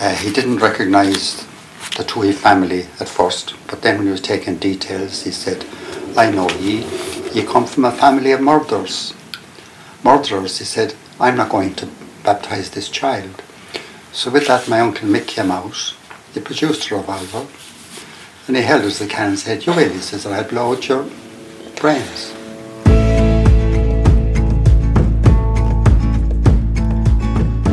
Uh, he didn't recognise the Tuohy family at first, but then when he was taking details, he said, I know ye, ye come from a family of murderers. Murderers, he said, I'm not going to baptise this child. So with that, my uncle Mick came out, he produced a revolver, and he held us the can and said, you will, he says, I'll blow out your brains.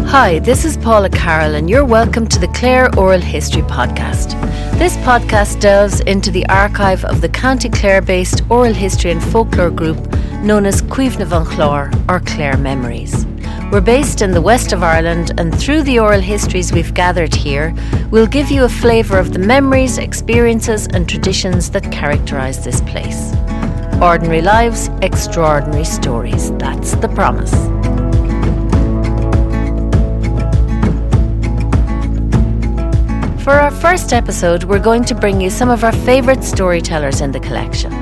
Hi, this is Paula Carroll, and you're welcome to the Clare Oral History Podcast. This podcast delves into the archive of the County Clare based oral history and folklore group known as Cuimhneamh an Chláir, or Clare Memories. We're based in the west of Ireland, and through the oral histories we've gathered here, we'll give you a flavour of the memories, experiences, and traditions that characterise this place. Ordinary lives, extraordinary stories. That's the promise. For our first episode, we're going to bring you some of our favourite storytellers in the collection.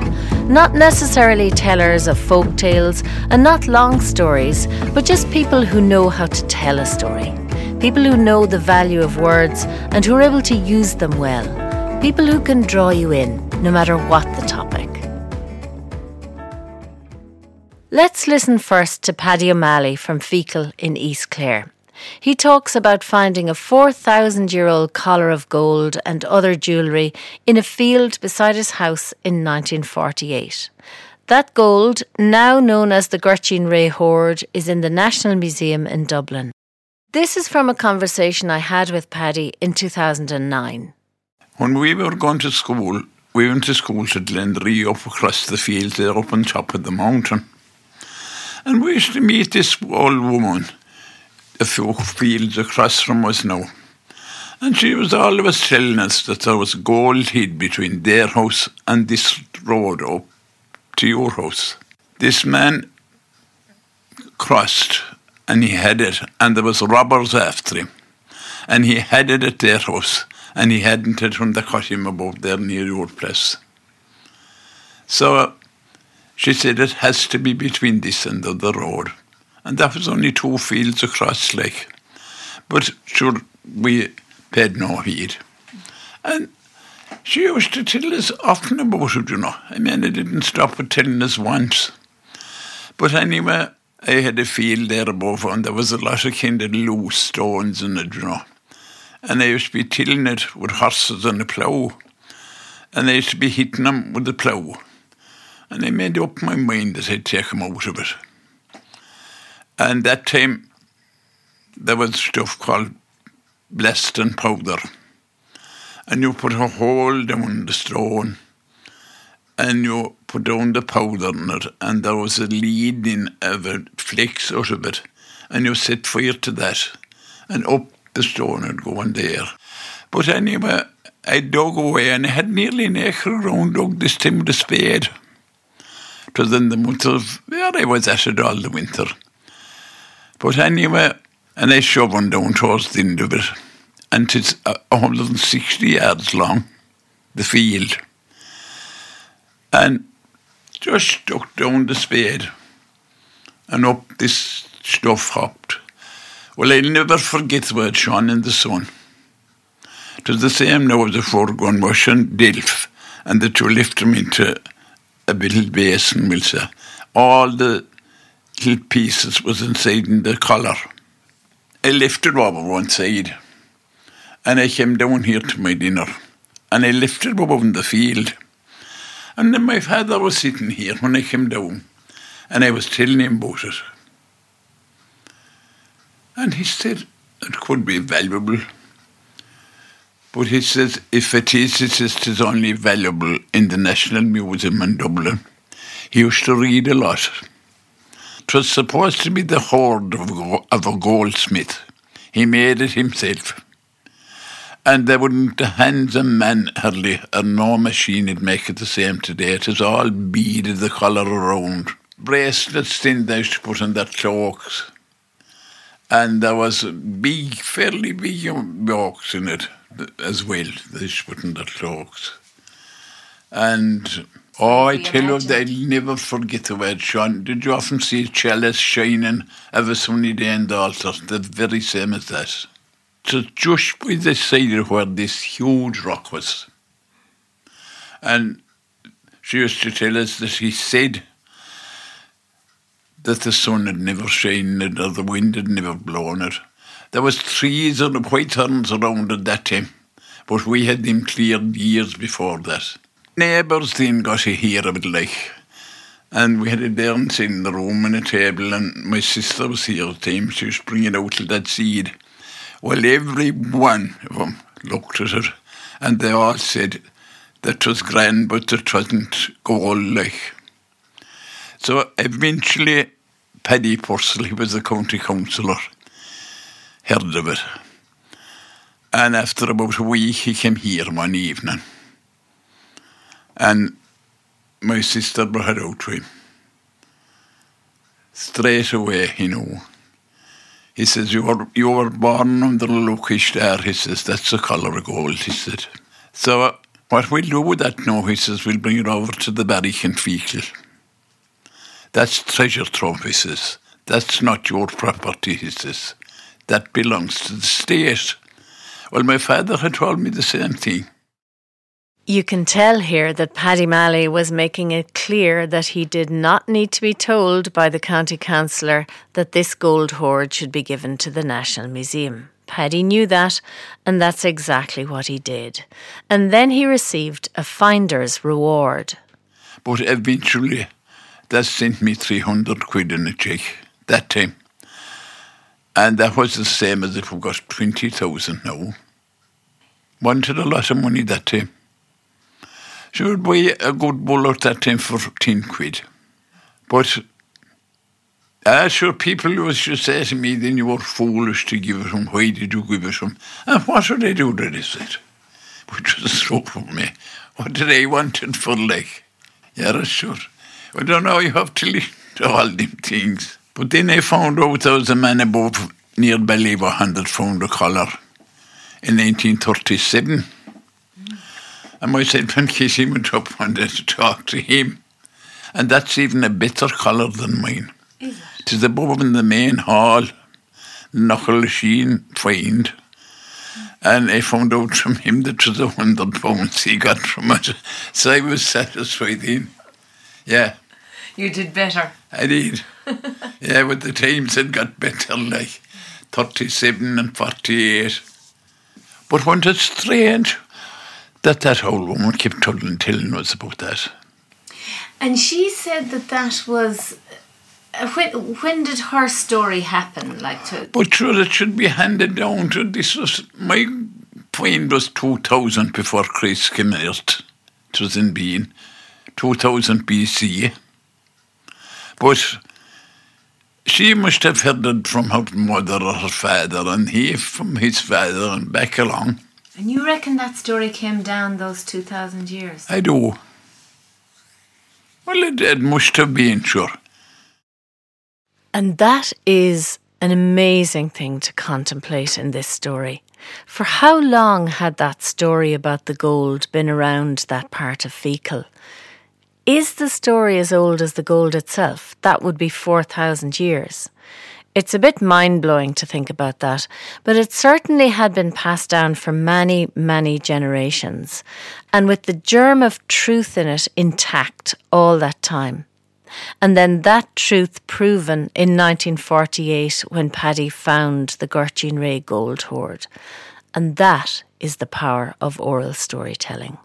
Not necessarily tellers of folk tales and not long stories, but just people who know how to tell a story. People who know the value of words and who are able to use them well. People who can draw you in, no matter what the topic. Let's listen first to Paddy O'Malley from Feakle in East Clare. He talks about finding a 4,000 year old collar of gold and other jewellery in a field beside his house in 1948. That gold, now known as the Gorteenreagh hoard, is in the National Museum in Dublin. This is from a conversation I had with Paddy in 2009. When we were going to school, we went to school to Glendree up across the field there up on top of the mountain. And we used to meet this old woman a few fields across from us now. And she was always telling us that there was gold hid between their house and this road up to your house. This man crossed and he had it, and there was robbers after him. And he had it at their house, and he hadn't it when they caught him about there near your place. So she said it has to be between this and the other road and that was only two fields across, like. But sure, we paid no heed. And she used to tell us often about it, you know. I mean, it didn't stop at telling us once. But anyway, I had a field there above, and there was a lot of kind of loose stones in it, you know. And I used to be tilling it with horses and a plough. And I used to be hitting them with the plough. And I made up my mind that I'd take them out of it. And that time there was stuff called Bleston powder. And you put a hole down the stone and you put down the powder in it, and there was a leading of a flakes out of it, and you set fire to that, and up the stone would go in there. But anyway, I dug away, and I had nearly an acre ground dug this time with a spade. Was in the of where I was at it all the winter. But anyway, and they shove one down towards the end of it, and it's 160 yards long, the field. And just stuck down the spade, and up this stuff hopped. Well, I'll never forget where it shone in the sun. It was the same now as the foregoing wash and Dilf, and the two lifted them into a little basin, we'll say. All the little pieces was inside in the collar. I lifted over one side and I came down here to my dinner and I lifted over in the field. And then my father was sitting here when I came down and I was telling him about it. And he said it could be valuable. But he says if it is, it is it is only valuable in the National Museum in Dublin. He used to read a lot. It was supposed to be the hoard of, of a goldsmith. He made it himself. And there wouldn't the hands of man hardly, or no machine would make it the same today. It is all beaded the colour around. Bracelets thin they used to put on their cloaks. And there was big, fairly big yokes in it as well. They put in their cloaks. And Oh, I tell you, they'll never forget the word shone. Did you often see a chalice shining every sunny day in the altar? The very same as this. So just by the side of where this huge rock was. And she used to tell us that he said that the sun had never shined it or the wind had never blown it. There was trees and white ferns around at that time, but we had them cleared years before that. Neighbours then got to hear of it like, and we had a dance in the room and a table, and my sister was here at the time, she was bringing out that seed. Well, every one of them looked at er. it, and they all said that was grand, but it wasn't gold like. So eventually, Paddy he was the county councillor, heard of it. And after about a week, he came here one evening. And my sister brought it out to him. Straight away, he knew. He says, you were, you were born under a lucky star. He says, that's the colour of gold, he said. So uh, what we'll do with that now, he says, we'll bring it over to the Barrick and Feakle. That's treasure trove, he says. That's not your property, he says. That belongs to the state. Well, my father had told me the same thing. You can tell here that Paddy Malley was making it clear that he did not need to be told by the county councillor that this gold hoard should be given to the National Museum. Paddy knew that, and that's exactly what he did. And then he received a finder's reward. But eventually, that sent me 300 quid in a check that time. And that was the same as if we got 20,000 now. Wanted a lot of money that time. She would buy a good bull at that time for 10 quid. But uh, sure, people used to say to me, then you were foolish to give it them. Why did you give it them? And what should I do that is it? Which was true for me. What did I want it for like? Yeah, sure. I don't know, you have to listen to all them things. But then I found out there was a man above near Ballyvaughan that found a collar in 1937. And myself and Casey went up one day to talk to him. And that's even a better colour than mine. Is it? It is above in the main hall, Gleninsheen find. And I found out from him that it was a hundred pounds he got from it. So I was satisfied then. Yeah. You did better. I did. yeah, but the times had got better, like 37 and 48. But wasn't it strange that that old woman kept telling, telling us about that? And she said that that was. uh, When, when did her story happen? Like to But sure, it should be handed down to this. Was, my point was 2000 before Christ came out. It was in being 2000 BC. But she must have heard it from her mother or her father, and he from his father, and back along. And you reckon that story came down those 2,000 years? I do. Well, it, it must have been, sure. And that is an amazing thing to contemplate in this story. For how long had that story about the gold been around that part of Feakle? Is the story as old as the gold itself? That would be 4,000 years. It's a bit mind blowing to think about that, but it certainly had been passed down for many, many generations, and with the germ of truth in it intact all that time. And then that truth proven in 1948 when Paddy found the Gorteenreagh gold hoard. And that is the power of oral storytelling.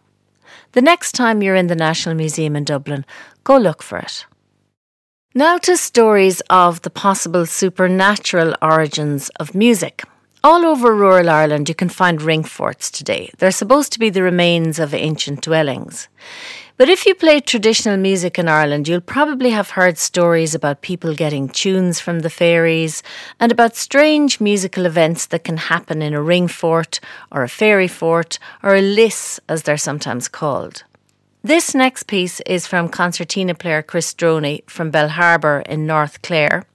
The next time you're in the National Museum in Dublin, go look for it. Now to stories of the possible supernatural origins of music. All over rural Ireland, you can find ring forts today. They're supposed to be the remains of ancient dwellings. But if you play traditional music in Ireland, you'll probably have heard stories about people getting tunes from the fairies and about strange musical events that can happen in a ring fort or a fairy fort or a liss, as they're sometimes called. This next piece is from concertina player Chris Droney from Bellharbour in North Clare.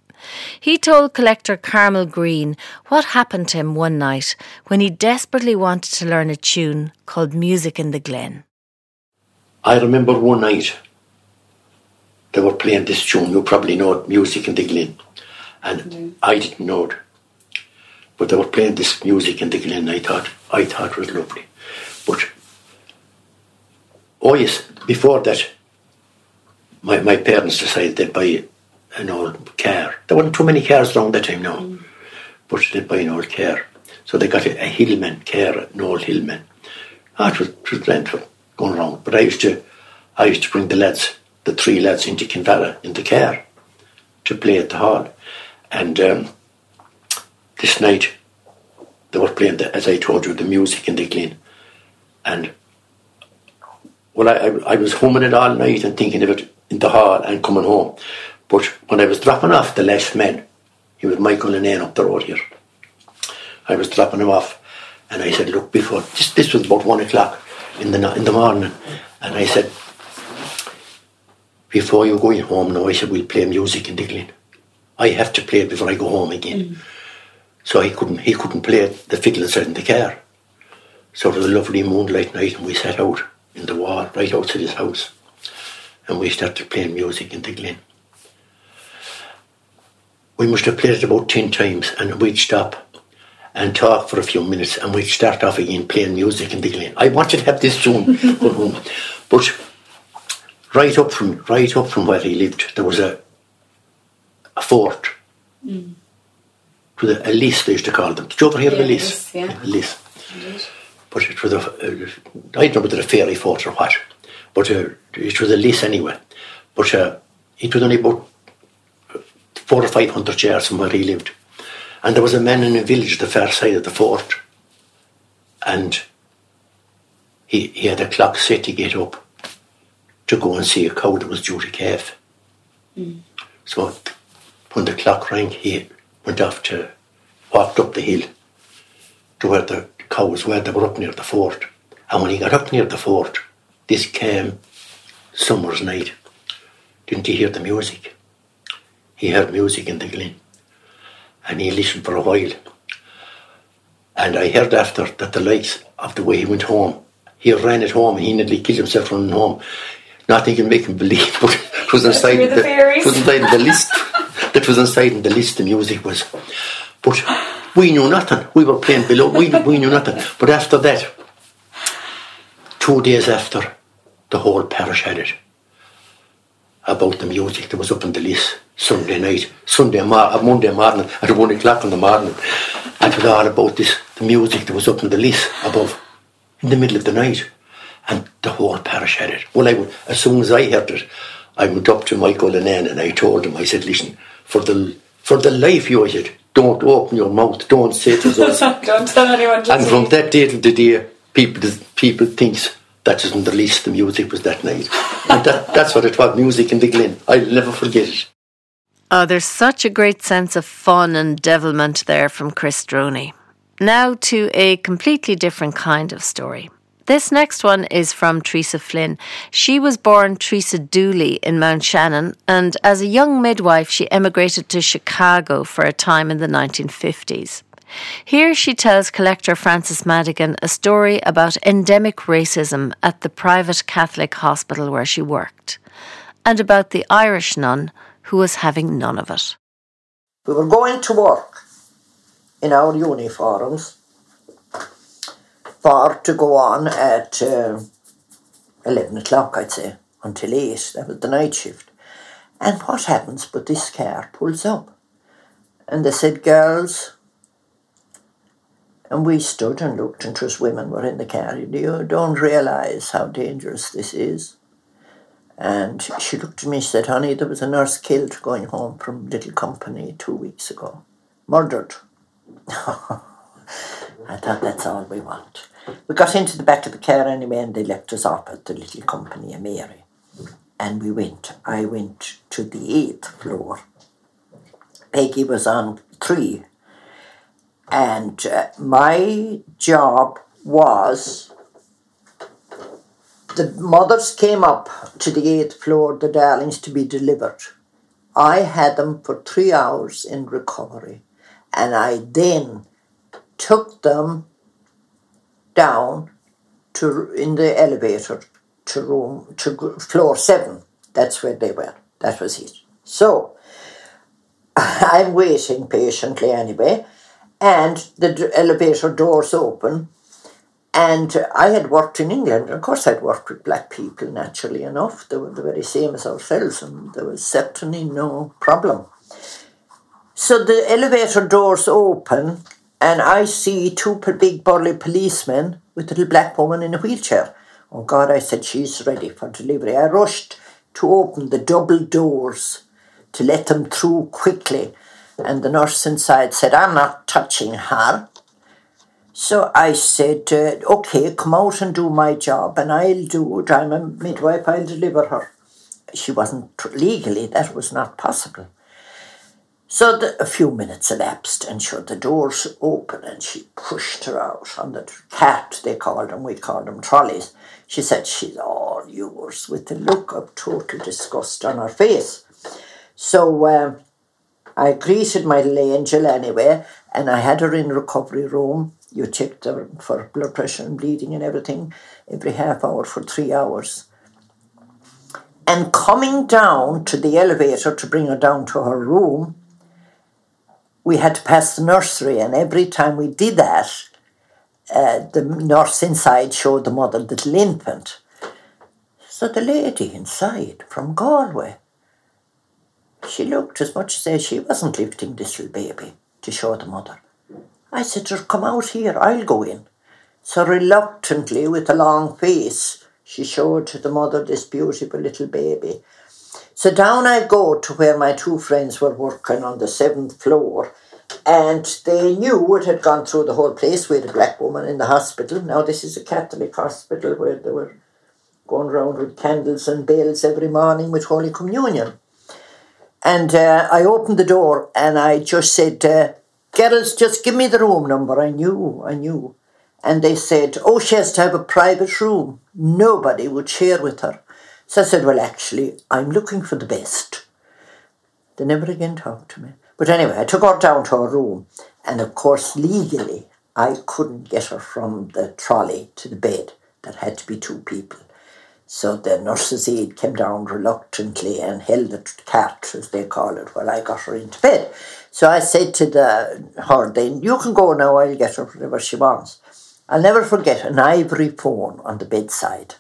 He told collector Carmel Green what happened to him one night when he desperately wanted to learn a tune called Music in the Glen. I remember one night they were playing this tune. You probably know it, Music in the Glen. And mm-hmm. I didn't know it. But they were playing this music in the Glen. I thought, I thought it was lovely. Oh yes, before that, my my parents decided they'd buy an old car. There weren't too many cars around that time now, mm. but they'd buy an old car. So they got a, a Hillman car, an old Hillman. Oh, it was, it was for going around. But I used to, I used to bring the lads, the three lads into Kinvara in the car to play at the hall. And um, this night, they were playing, the, as I told you, the music in the Glen. And well, I, I, was humming it all night and thinking of it in the hall and coming home. But when I was dropping off the last man, he was Michael Linnane up the road here. I was dropping him off, and I said, "Look, before this, this was about one o'clock in the in the morning," and I said, "Before you going home now, I said we'll play music in the Glen. I have to play it before I go home again." Mm. So he couldn't he couldn't play it. the fiddle inside in the car. So it was a lovely moonlight night, and we set out in the wall right outside his house, and we started playing music in the Glen we must have played it about 10 times and we'd stop and talk for a few minutes and we'd start off again playing music in the Glen. I wanted to have this tune But right up from right up from where he lived there was a a fort. Mm. With a, they used to call them. Did you ever hear yeah, of a liss? Yeah. A. But it was a, uh, I don't know whether a fairy fort or what. But uh, it was a lease anyway. But uh, it was only about four or five hundred yards from where he lived. And there was a man in a village the far side of the fort. And he, he had a clock set to get up to go and see a cow that was due to calf. Mm. So when the clock rang, he went off to, walked up the hill to where the cows were. They were up near the fort. And when he got up near the fort, this came summer's night. Didn't he hear the music? he heard music in the glen and he listened for a while. And I heard after that the likes of the way he went home, he ran at home and he nearly killed himself running home. Nothing can make him believe, but it was inside the, the it was inside the liss. that was inside in the liss the music was. But we knew nothing. We were playing below. We, we knew nothing. But after that, two days after, the whole parish had it about the music that was up on the liss Sunday night, Sunday mar- uh, Monday morning at one o'clock in the morning. And it was all about this, the music that was up on the liss above in the middle of the night. And the whole parish had it. Well, I as soon as I heard it, I went up to Michael Linnane and I told him, I said, listen, for the for the life you, said, don't open your mouth, don't say it to us. don't tell anyone And from that day to the day, people people thinks that isn't the least the music was that night. and that, that's what it was, music in the Glen. I'll never forget it. Oh, there's such a great sense of fun and devilment there from Chris Droney. Now to a completely different kind of story. This next one is from Teresa Flynn. She was born Teresa Dooley in Mountshannon, and as a young midwife, she emigrated to Chicago for a time in the 1950s. Here she tells collector Frances Madigan a story about endemic racism at the private Catholic hospital where she worked, and about the Irish nun who was having none of it. We were going to work in our uniforms for to go on at uh, 11 o'clock, I'd say, until 8. That was the night shift. And what happens but this car pulls up? And they said, girls, and we stood and looked, and just women were in the car. You don't realise how dangerous this is. And she looked at me and said, Honey, there was a nurse killed going home from Little Company two weeks ago. Murdered. I thought that's all we want. We got into the back of the car anyway and they left us up at the Little Company of Mary. And we went. I went to the eighth floor. Peggy was on three. And uh, my job was the mothers came up to the eighth floor, the darlings, to be delivered. I had them for three hours in recovery, and I then took them down to in the elevator to room to floor seven. That's where they were. That was it. So I'm waiting patiently anyway, and the elevator doors open. And I had worked in England. Of course, I'd worked with black people naturally enough. They were the very same as ourselves, and there was certainly no problem. So the elevator doors open, and I see two big burly policemen with a little black woman in a wheelchair. Oh God, I said, she's ready for delivery. I rushed to open the double doors to let them through quickly. And the nurse inside said, I'm not touching her. So I said, uh, okay, come out and do my job, and I'll do it. I'm a midwife, I'll deliver her. She wasn't legally, that was not possible. So the, a few minutes elapsed, and sure, the doors open, and she pushed her out on the cat, they called them, we called them trolleys. She said, She's all yours, with a look of total disgust on her face. So um, I greeted my angel anyway, and I had her in recovery room. You checked her for blood pressure and bleeding and everything every half hour for three hours. And coming down to the elevator to bring her down to her room, we had to pass the nursery, and every time we did that, uh, the nurse inside showed the mother the little infant. So the lady inside from Galway, she looked as much as if she wasn't lifting this little baby to show the mother. I said to her, Come out here, I'll go in. So reluctantly, with a long face, she showed to the mother this beautiful little baby. So down I go to where my two friends were working on the seventh floor, and they knew it had gone through the whole place. We had a black woman in the hospital. Now, this is a Catholic hospital where they were going round with candles and bells every morning with Holy Communion. And uh, I opened the door and I just said, uh, Girls, just give me the room number. I knew, I knew. And they said, Oh, she has to have a private room. Nobody would share with her. So I said, Well, actually, I'm looking for the best. They never again talked to me. But anyway, I took her down to her room. And of course, legally, I couldn't get her from the trolley to the bed. That had to be two people. So the nurse's aide came down reluctantly and held the cat, as they call it, while I got her into bed. So I said to the her then, you can go now, I'll get her whatever she wants. I'll never forget an ivory phone on the bedside.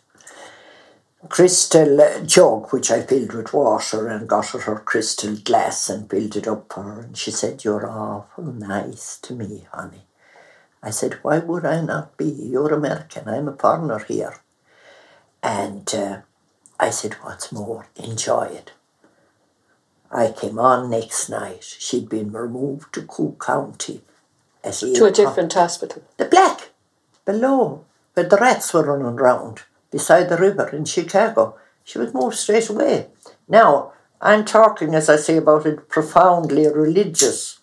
Crystal uh, jug, which I filled with water and got her her crystal glass and filled it up for her. And she said, You're awful nice to me, honey. I said, Why would I not be? You're American. I'm a foreigner here. And uh, I said, What's more, enjoy it. I came on next night. She'd been removed to Cook County. As To a different hospital. The black, below, where the rats were running round, beside the river in Chicago. She was moved straight away. Now, I'm talking, as I say, about it profoundly religious.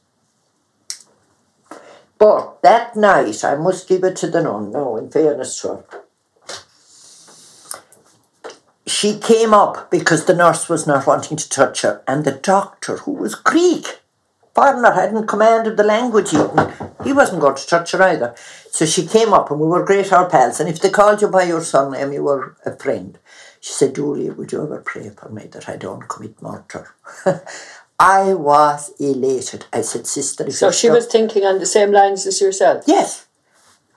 But that night, I must give it to the nun, no, in fairness to her. She came up because the nurse was not wanting to touch her, and the doctor, who was Greek, foreigner, hadn't commanded the language even. He wasn't going to touch her either. So she came up, and we were great old pals. And if they called you by your surname, you were a friend. She said, Julia, would you ever pray for me that I don't commit murder? I was elated. I said, Sister, So she was thinking on the same lines as yourself. Yes.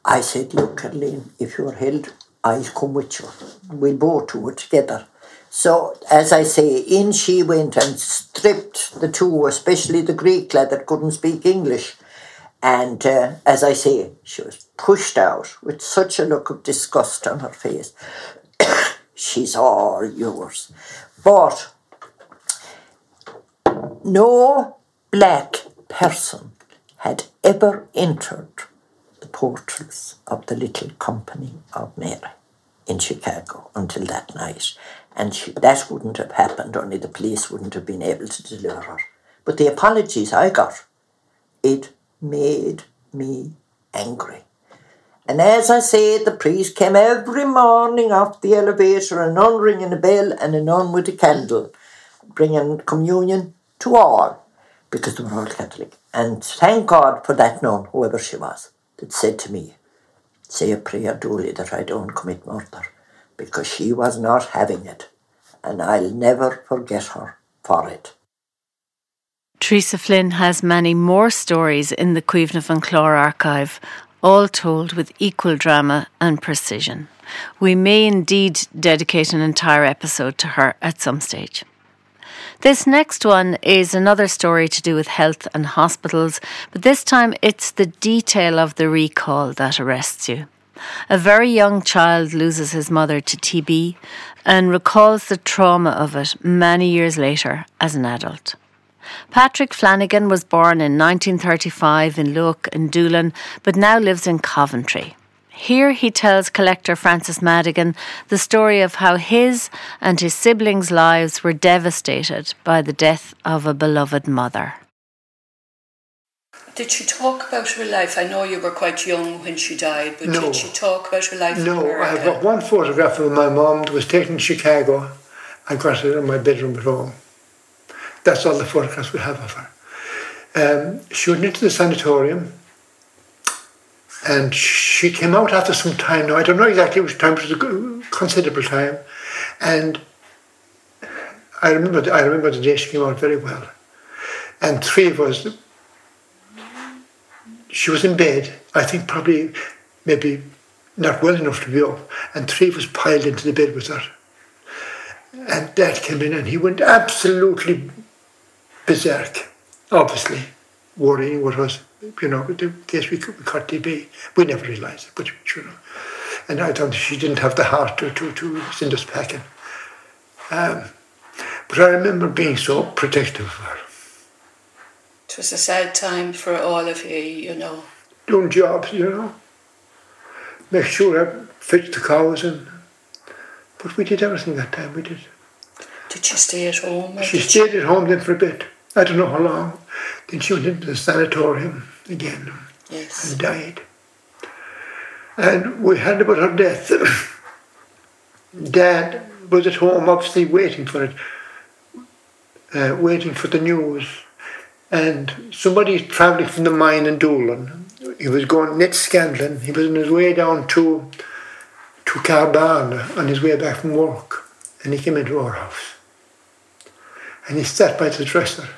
I said, look, Caroline, if you're held, I'll come with you. We'll both do it together. So, as I say, in she went and stripped the two, especially the Greek lad that couldn't speak English. And uh, as I say, she was pushed out with such a look of disgust on her face. She's all yours. But no black person had ever entered the portals of the little company of Mary in Chicago until that night. And she, that wouldn't have happened, only the police wouldn't have been able to deliver her. But the apologies I got, it made me angry. And as I say, the priest came every morning off the elevator, a nun ringing a bell and a nun with a candle, bringing communion to all, because they were all Catholic. And thank God for that nun, whoever she was, that said to me, say a prayer, Dooley, that I don't commit murder, because she was not having it, and I'll never forget her for it. Teresa Flynn has many more stories in the Cuimhneamh an Chláir archive, all told with equal drama and precision. We may indeed dedicate an entire episode to her at some stage. This next one is another story to do with health and hospitals, but this time it's the detail of the recall that arrests you. A very young child loses his mother to TB and recalls the trauma of it many years later as an adult. Patrick Flanagan was born in 1935 in Luogh in Doolin, but now lives in Coventry. Here he tells collector Francis Madigan the story of how his and his siblings' lives were devastated by the death of a beloved mother. Did she talk about her life? I know you were quite young when she died, but No. did she talk about her life No, I've got one photograph of my mom that was taken in Chicago. I got it in my bedroom at home. That's all the photographs we have of her. Um, she went into the sanatorium and she came out after some time. Now, I don't know exactly which time, but it was a considerable time. And I remember, I remember the day she came out very well. And three of us, she was in bed, I think probably maybe not well enough to be up, and three of us piled into the bed with her. And Dad came in and he went absolutely berserk, obviously, worrying what was, you know, in case we, could, we caught TB. We never realised it, but you know. And I don't she didn't have the heart to, to, to send us packing. Um, but I remember being so protective of her, It was a sad time for all of you, you know. doing jobs, you know. Make sure I fixed the cows and but we did everything that time, we did. Did she stay at home? She stayed at home then for a bit. I don't know how long. Then she went into the sanatorium again Yes. and died. And we heard about her death. Dad was at home, obviously waiting for it, uh, waiting for the news. And somebody travelling from the mine in Doolin, he was going net Scanlon, he was on his way down to to Carbarna on his way back from work. And he came into our house. And he sat by the dresser.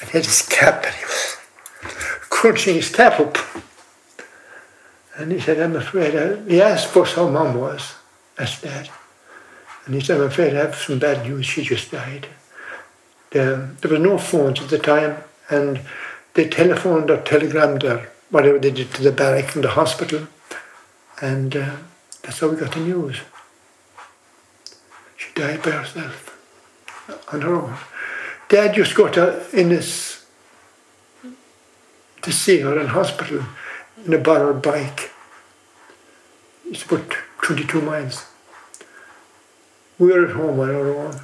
And he had his cap and he was crunching his cap up. And he said, I'm afraid, I, he asked us how mum was. That's dad. And he said, I'm afraid I have some bad news. She just died. The, there were no phones at the time, and they telephoned or telegrammed or whatever they did to the barrack and the hospital. And uh, that's how we got the news. She died by herself, on her own. Dad just got to Ennis to see her in hospital in a borrowed bike. It's about 22 miles. We were at home on our own.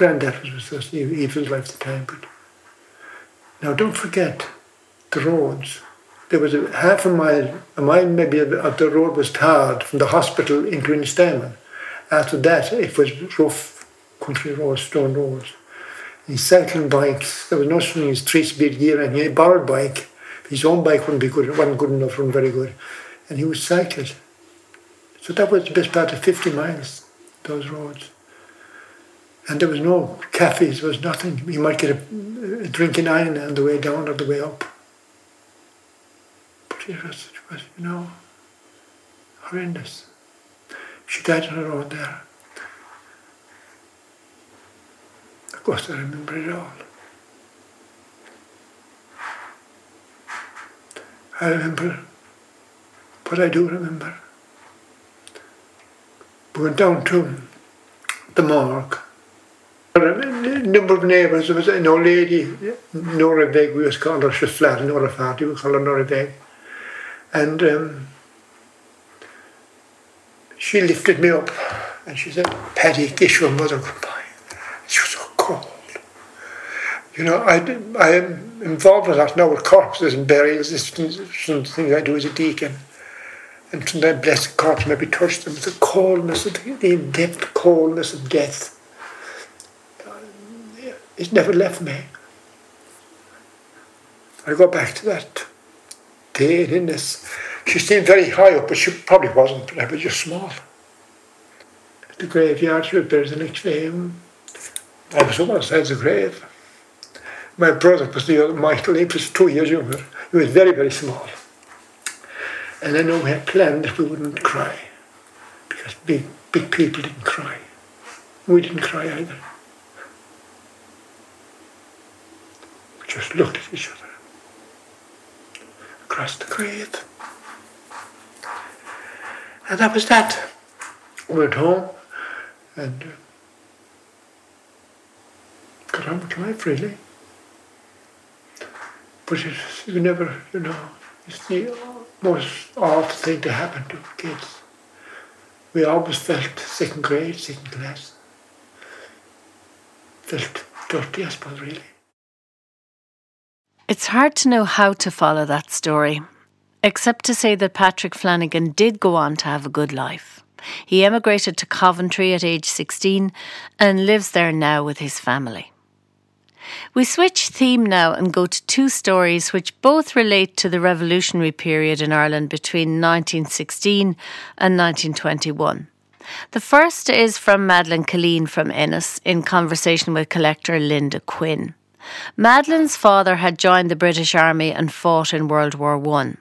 Granddad was with us, he, he was alive at the time. But now don't forget the roads. There was a half a mile, a mile maybe of, the road was tarred from the hospital into Ennistymon. After that, it was rough country roads, stone roads. He's cycling bikes. There was no such as three-speed gear, and he had a borrowed bike. His own bike wouldn't be good. It wasn't good enough, wasn't very good. And he was cycled. So that was the best part of 50 miles, those roads. And there was no cafes, there was nothing. You might get a, a drink in iron on the way down or the way up. But it was, it was, you know, horrendous. She died on her own there. Of course, I remember it all. I remember what I do remember. We went down to the morgue. A number of neighbours, there was an old lady, Nora Begg, we was called her, she was flat, Nora Farty, we called her Nora Begg. And um, she lifted me up and she said, Paddy, kiss your mother goodbye. She was so cold. You know, I, I am involved with that now with corpses and burials. This is something I do as a deacon. And sometimes bless the corpse, maybe touch them. With the coldness, the, the in-depth coldness of death. It never left me. I go back to that day in this. She seemed very high up, but she probably wasn't, but I was just small. At the graveyard, she was buried the next day. I was on one side of the grave. My brother was the other, Michael, he was two years younger. He was very, very small. And I know we had planned that we wouldn't cry because big, big people didn't cry. We didn't cry either. Just looked at each other across the grave. And that was that. We went home and uh, got on with life really. But it, you never, you know, it's the most awful thing to happen to kids. We always felt second grade, second class. Felt dirty, I suppose, really. It's hard to know how to follow that story, except to say that Patrick Flanagan did go on to have a good life. He emigrated to Coventry at age 16 and lives there now with his family. We switch theme now and go to two stories which both relate to the revolutionary period in Ireland between 1916 and 1921. The first is from Madeleine Killeen from Ennis in conversation with collector Linda Quinn. Madeleine's father had joined the British Army and fought in World War One.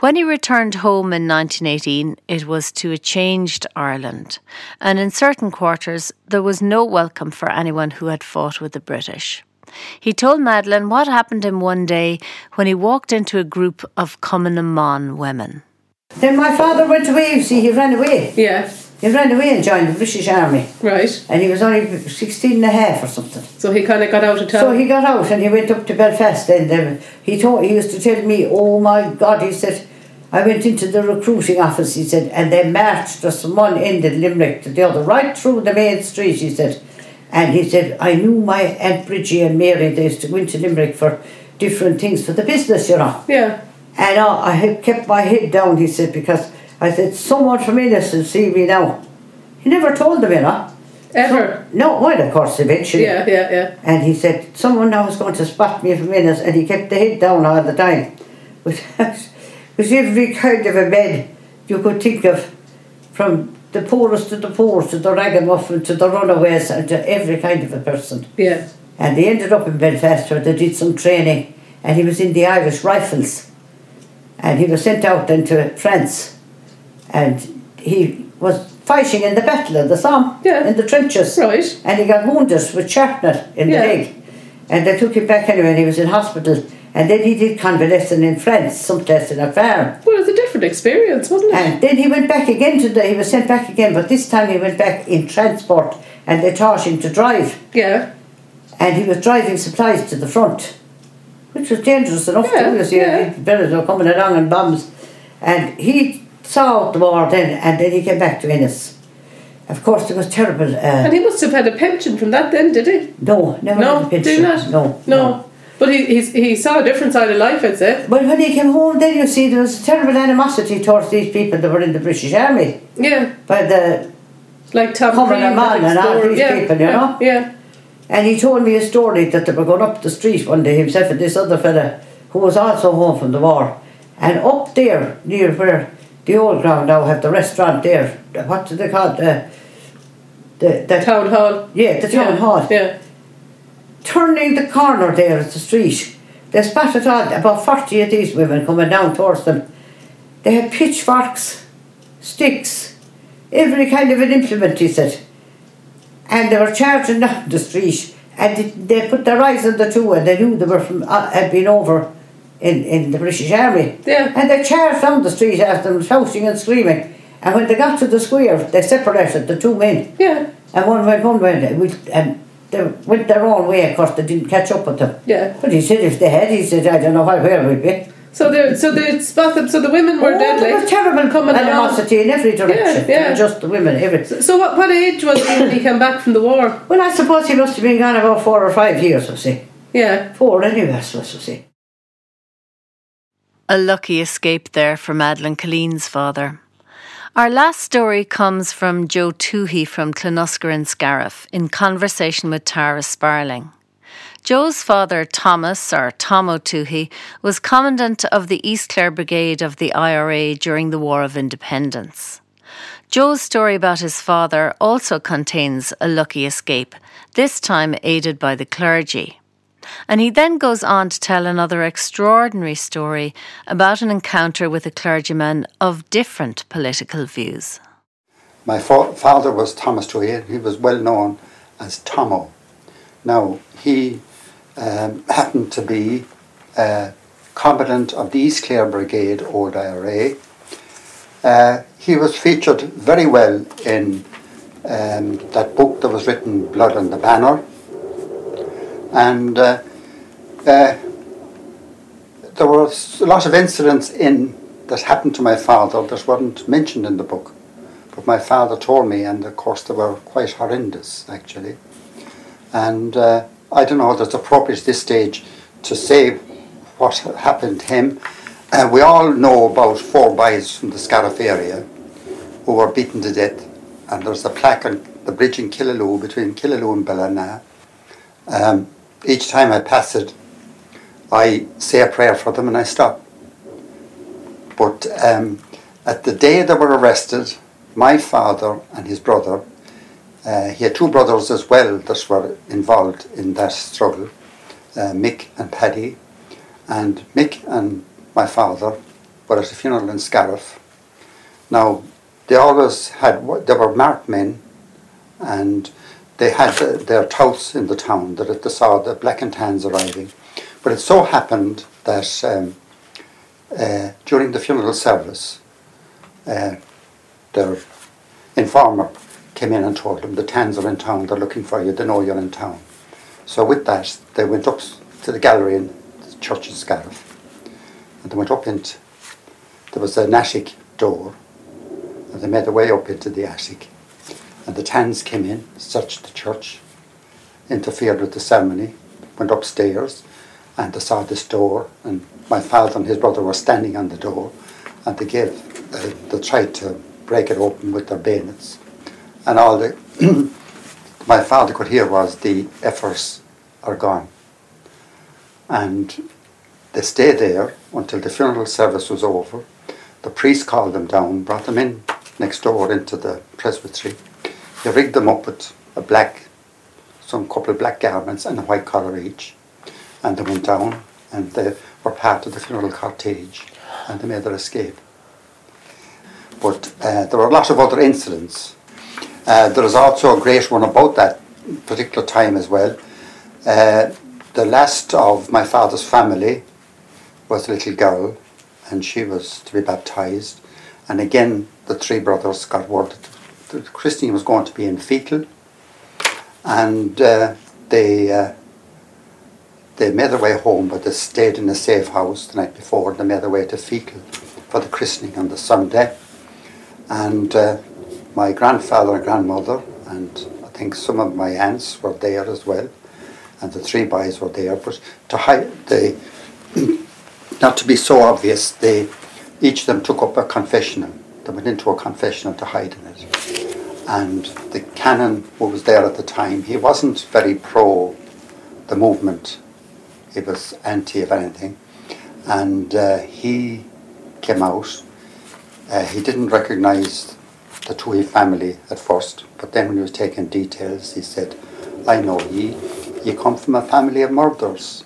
When he returned home in 1918, it was to a changed Ireland, and in certain quarters there was no welcome for anyone who had fought with the British. He told Madeleine what happened to him one day when he walked into a group of Cumann women. Then my father went away, you see, he ran away. Yeah, He ran away and joined the British Army. right. And he was only 16 and a half or something. So he kind of got out of town. So he got out and he went up to Belfast and um, he told he used to tell me, oh my God, he said, I went into the recruiting office, he said, and they marched us from one end of Limerick to the other, right through the main street, he said. And he said, I knew my Aunt Bridgie and Mary, they used to go into Limerick for different things for the business, you know. yeah, And uh, I had kept my head down, he said, because I said, someone from Ennis will see me now. He never told them, you know. ever. No, well, of course, eventually. Yeah, yeah, yeah. And he said, someone now is going to spot me from Ennis, and he kept the head down all the time. With every kind of a man you could think of, from the poorest to the poor, to the ragamuffin, to the runaways, and to every kind of a person. Yeah. And they ended up in Belfast where they did some training, and he was in the Irish Rifles. And he was sent out then to France, and he was fighting in the Battle of the Somme, Yeah. in the trenches. Right. And he got wounded with shrapnel in Yeah. the leg. And they took him back anyway, and he was in hospital. And then he did convalescent in France, someplace in a farm. Well, it was a different experience, wasn't it? And then he went back again to the, he was sent back again, but this time he went back in transport and they taught him to drive. yeah. And he was driving supplies to the front, which was dangerous enough Yeah, too, you see, yeah. better were coming along in bombs. And he saw the war then, and then he came back to Ennis. Of course, it was terrible. Uh, And he must have had a pension from that then, did he? no, never No, had a pension. did not? No, No. But he, he's, he saw a different side of life, I'd say. Well, when he came home, then you see there was a terrible animosity towards these people that were in the British Army Yeah. by the Like Tom Creed, man and all these yeah. people, you yeah. know? Yeah. And he told me a story that they were going up the street one day, himself and this other fella, who was also home from the war. And up there, near where the old ground now have the restaurant there, what do they call it? The, the, the, Town hall. yeah, the town yeah. hall. Yeah. Turning the corner there at the street, they spotted about 40 of these women coming down towards them. They had pitchforks, sticks, every kind of an implement, he said. And they were charging down the street. And they- they put their eyes on the two and they knew they were from, uh, had been over in, in the British Army. Yeah. And they charged down the street after them, shouting and screaming. And when they got to the square, they separated the two men. Yeah. And one went one way, and they went their own way. Of course, they didn't catch up with them. Yeah. But he said if they had, he said, I don't know where we'd be. So they so they spot them. So the women were oh, deadly. There was terrible coming along. in every direction. Yeah, yeah. Just the women, every. So what, what age was he when he came back from the war? Well, I suppose he must have been gone about four or five years, I see. Yeah. Four anyway, I suppose, I say. A lucky escape there for Madeleine Killeen's father. Our last story comes from Joe Tuohy from Clonusker and Scariff in conversation with Tara Sparling. Joe's father, Thomas, or Tomo Tuohy, was commandant of the East Clare Brigade of the IRA during the War of Independence. Joe's story about his father also contains a lucky escape, this time aided by the clergy. And he then goes on to tell another extraordinary story about an encounter with a clergyman of different political views. My fa- father was Thomas Dwyer. He was well known as Tomo. Now, he um, happened to be a commandant of the East Clare Brigade, Old IRA. Uh, he was featured very well in um, that book that was written, Blood on the Banner. And uh, uh, there were a lot of incidents in that happened to my father that weren't mentioned in the book. But my father told me, and of course they were quite horrendous, actually. And uh, I don't know whether it's appropriate at this stage to say what happened to him. Uh, we all know about four boys from the Scariff area who were beaten to death. And there's a plaque on the bridge in Killaloe between Killaloe and Ballina. Um, each time I pass it, I say a prayer for them and I stop. But um, at the day they were arrested, my father and his brother, uh, he had two brothers as well that were involved in that struggle, uh, Mick and Paddy. And Mick and my father were at a funeral in Scariff. Now, they always had, they were marked men, and they had their touts in the town that they saw the black and tans arriving. But it so happened that um, uh, during the funeral service, uh, their informer came in and told them the tans are in town, they're looking for you, they know you're in town. So with that, they went up to the gallery in the church in Scariff, and they went up into, there was an attic door, and they made their way up into the attic. And the tans came in, searched the church, interfered with the ceremony, went upstairs, and they saw this door, and my father and his brother were standing on the door, and they gave, uh, they tried to break it open with their bayonets, and all the my father could hear was the efforts are gone, and they stayed there until the funeral service was over. The priest called them down, brought them in next door into the presbytery. He rigged them up with a black, some couple of black garments and a white collar each and they went down and they were part of the funeral cortege and they made their escape. But uh, there were a lot of other incidents. Uh, there was also a great one about that particular time as well. Uh, the last of my father's family was a little girl and she was to be baptized. And again, the three brothers got word that Christine was going to be in Feakle and uh, they uh, they made their way home, but they stayed in a safe house the night before. and They made their way to Feakle for the christening on the Sunday. And uh, my grandfather and grandmother, and I think some of my aunts were there as well, and the three boys were there. But to hide, they, not to be so obvious, they each of them took up a confessional. They went into a confessional to hide in it. And the canon who was there at the time, he wasn't very pro the movement he was anti of anything, and uh, he came out. Uh, he didn't recognise the Tuohy family at first, but then when he was taking details, he said, "I know ye. Ye come from a family of murderers.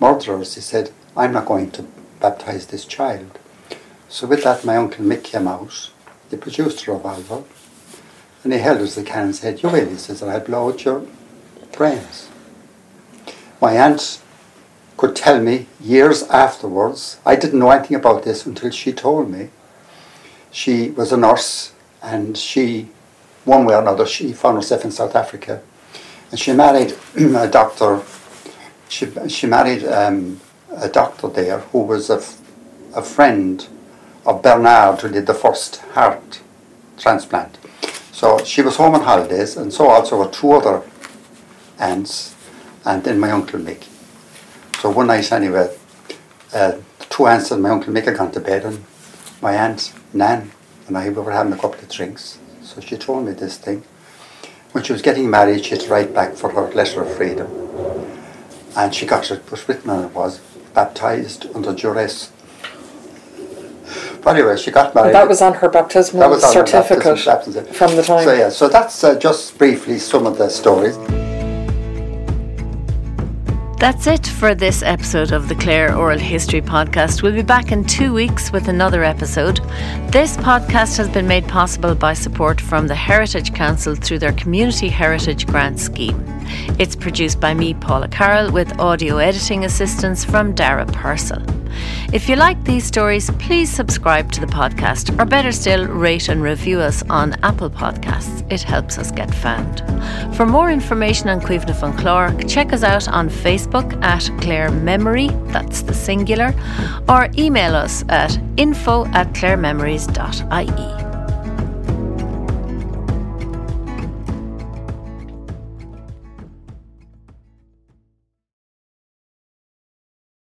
Murderers." He said, "I'm not going to baptise this child." So with that, my uncle Mick came out. He produced a revolver, and he held as the can and said, "You will," he says, "I'll blow out your brains." My aunt could tell me years afterwards. I didn't know anything about this until she told me. She was a nurse and she, one way or another, she found herself in South Africa. And she married a doctor, she, she married um, a doctor there who was a, a friend of Barnard who did the first heart transplant. So she was home on holidays and so also were two other aunts and then my uncle Mick. So one night anyway, uh, the two aunts and my uncle Mick had gone to bed and my aunt Nan and I were having a couple of drinks. So she told me this thing. When she was getting married, she had to write back for her letter of freedom. And she got it, was written on it was, baptized under duress. But anyway, she got married. That was on her baptismal That was on her certificate baptism- baptism. from the time. So yeah, so that's uh, just briefly some of the stories. That's it for this episode of the Clare Oral History Podcast. We'll be back in two weeks with another episode. This podcast has been made possible by support from the Heritage Council through their Community Heritage Grant Scheme. It's produced by me, Paula Carroll, with audio editing assistance from Dara Purcell. If you like these stories, please subscribe to the podcast, or better still, rate and review us on Apple Podcasts. It helps us get found. For more information on Cuimhneamh an Chláir, check us out on Facebook at Clare Memory, that's the singular, or email us at info at clarememories.ie.